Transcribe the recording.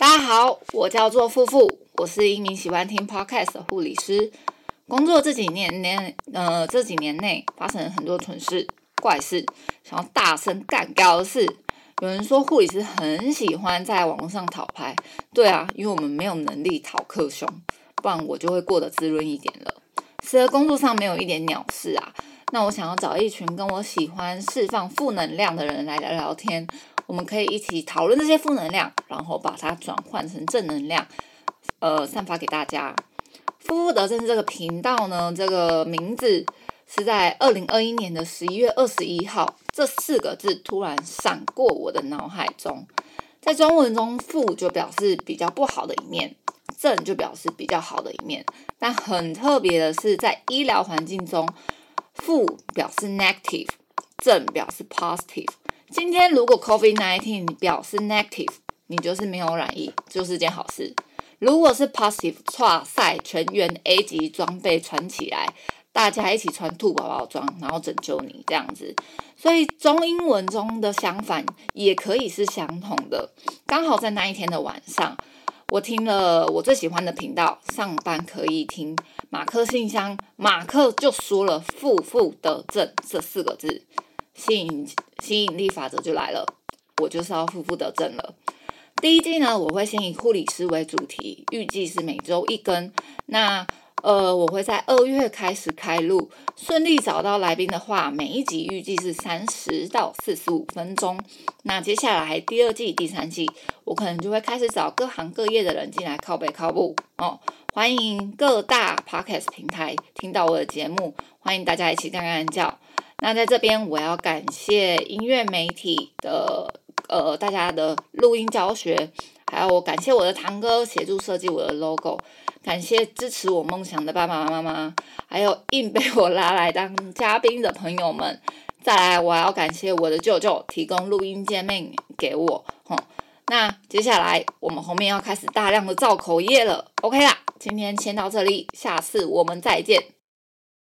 大家好，我叫做富富，我是一名喜欢听 podcast 的护理师。工作这几年年，呃，这几年内发生了很多蠢事、怪事，想要大声干掉的事。有人说护理师很喜欢在网络上讨拍，对啊，因为我们没有能力讨克凶，不然我就会过得滋润一点了。是而工作上没有一点鸟事啊，那我想要找一群跟我喜欢释放负能量的人来聊聊天。我们可以一起讨论这些负能量，然后把它转换成正能量，呃，散发给大家。夫妇得正这个频道呢，这个名字是在二零二一年的十一月二十一号，这四个字突然闪过我的脑海中。在中文中，负就表示比较不好的一面，正就表示比较好的一面。但很特别的是，在医疗环境中，负表示 negative，正表示 positive。今天如果 COVID-19 表示 negative，你就是没有染疫，就是件好事。如果是 positive，哇塞，全员 A 级装备穿起来，大家一起穿兔宝宝装，然后拯救你这样子。所以中英文中的相反也可以是相同的。刚好在那一天的晚上，我听了我最喜欢的频道，上班可以听马克信箱，马克就说了“负负得正”这四个字。信吸引力法则就来了，我就是要负负得正了。第一季呢，我会先以护理师为主题，预计是每周一更。那呃，我会在二月开始开录，顺利找到来宾的话，每一集预计是三十到四十五分钟。那接下来第二季、第三季，我可能就会开始找各行各业的人进来靠背靠步哦。欢迎各大 podcast 平台听到我的节目，欢迎大家一起干干叫。那在这边，我要感谢音乐媒体的呃大家的录音教学，还有我感谢我的堂哥协助设计我的 logo，感谢支持我梦想的爸爸妈妈，还有硬被我拉来当嘉宾的朋友们。再来，我要感谢我的舅舅提供录音界面给我。吼，那接下来我们后面要开始大量的造口业了。OK 啦，今天先到这里，下次我们再见。